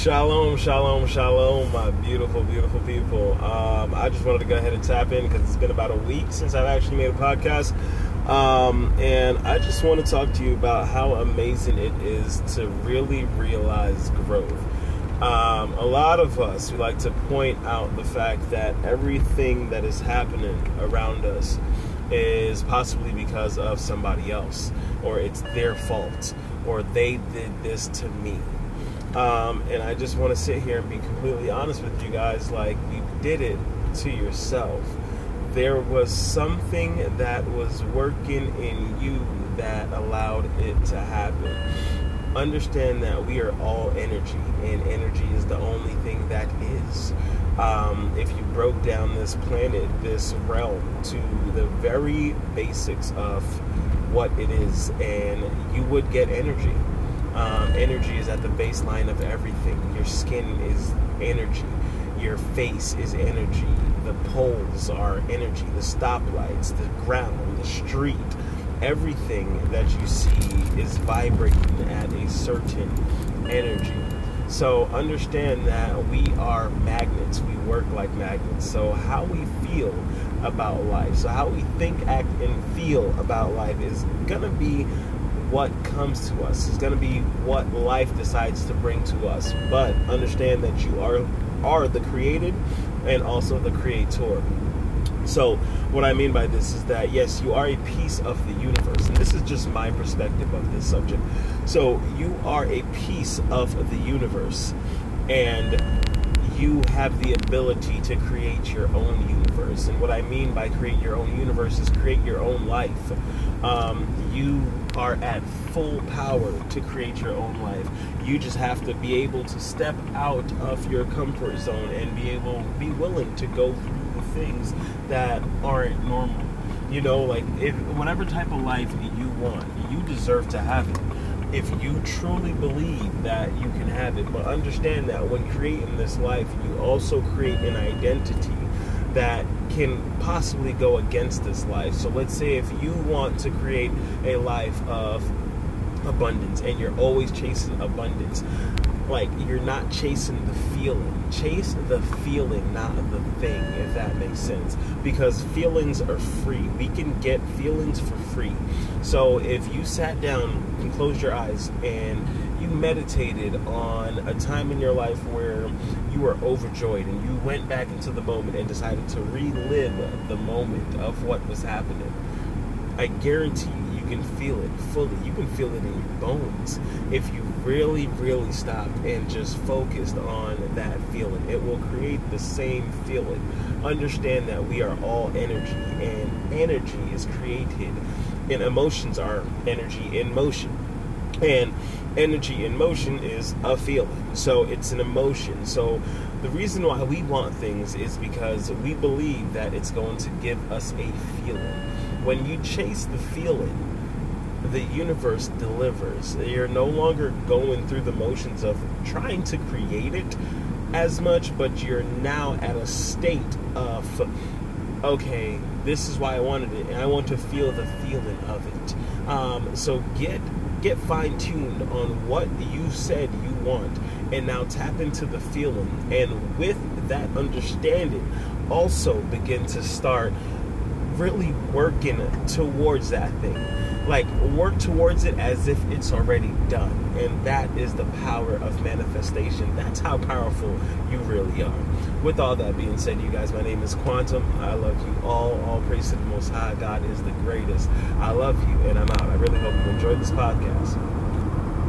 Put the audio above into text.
Shalom, shalom, shalom, my beautiful, beautiful people. Um, I just wanted to go ahead and tap in because it's been about a week since I've actually made a podcast. Um, and I just want to talk to you about how amazing it is to really realize growth. Um, a lot of us, we like to point out the fact that everything that is happening around us is possibly because of somebody else, or it's their fault, or they did this to me. Um, and I just want to sit here and be completely honest with you guys like, you did it to yourself. There was something that was working in you that allowed it to happen. Understand that we are all energy, and energy is the only thing that is. Um, if you broke down this planet, this realm, to the very basics of what it is, and you would get energy um, energy is at the baseline of everything. Your skin is energy. Your face is energy. The poles are energy. The stoplights, the ground, the street, everything that you see is vibrating at a certain energy. So understand that we are magnets. We work like magnets. So how we feel about life, so how we think, act, and feel about life is gonna be what comes to us. It's going to be what life decides to bring to us. But understand that you are are the created and also the creator. So, what I mean by this is that yes, you are a piece of the universe, and this is just my perspective of this subject. So, you are a piece of the universe, and you have the ability to create your own universe. And what I mean by create your own universe is create your own life. Um, you are at full power to create your own life. You just have to be able to step out of your comfort zone and be able, be willing to go through the things that aren't normal. You know, like if whatever type of life you want, you deserve to have it if you truly believe that you can have it. But understand that when creating this life, you also create an identity that can possibly go against this life. So let's say if you want to create a life of abundance and you're always chasing abundance, like you're not chasing the feeling. Chase the feeling, not the thing, if that makes sense. Because feelings are free. We can get feelings for free. So if you sat down and closed your eyes and you meditated on a time in your life where you were overjoyed and you went back into the moment and decided to relive the moment of what was happening, I guarantee you can feel it fully. You can feel it in your bones. If you really, really stopped and just focused on that feeling, it will create the same feeling. Understand that we are all energy, and energy is created, and emotions are energy in motion. And energy in motion is a feeling. So it's an emotion. So the reason why we want things is because we believe that it's going to give us a feeling. When you chase the feeling, the universe delivers. You're no longer going through the motions of trying to create it as much, but you're now at a state of, okay, this is why I wanted it, and I want to feel the feeling of it. Um, so get get fine tuned on what you said you want, and now tap into the feeling, and with that understanding, also begin to start really working towards that thing. Like work towards it as if it's already done. And that is the power of manifestation. That's how powerful you really are. With all that being said you guys my name is quantum. I love you all. All praise to the most high. God is the greatest. I love you and i'm out. I really hope you enjoyed this podcast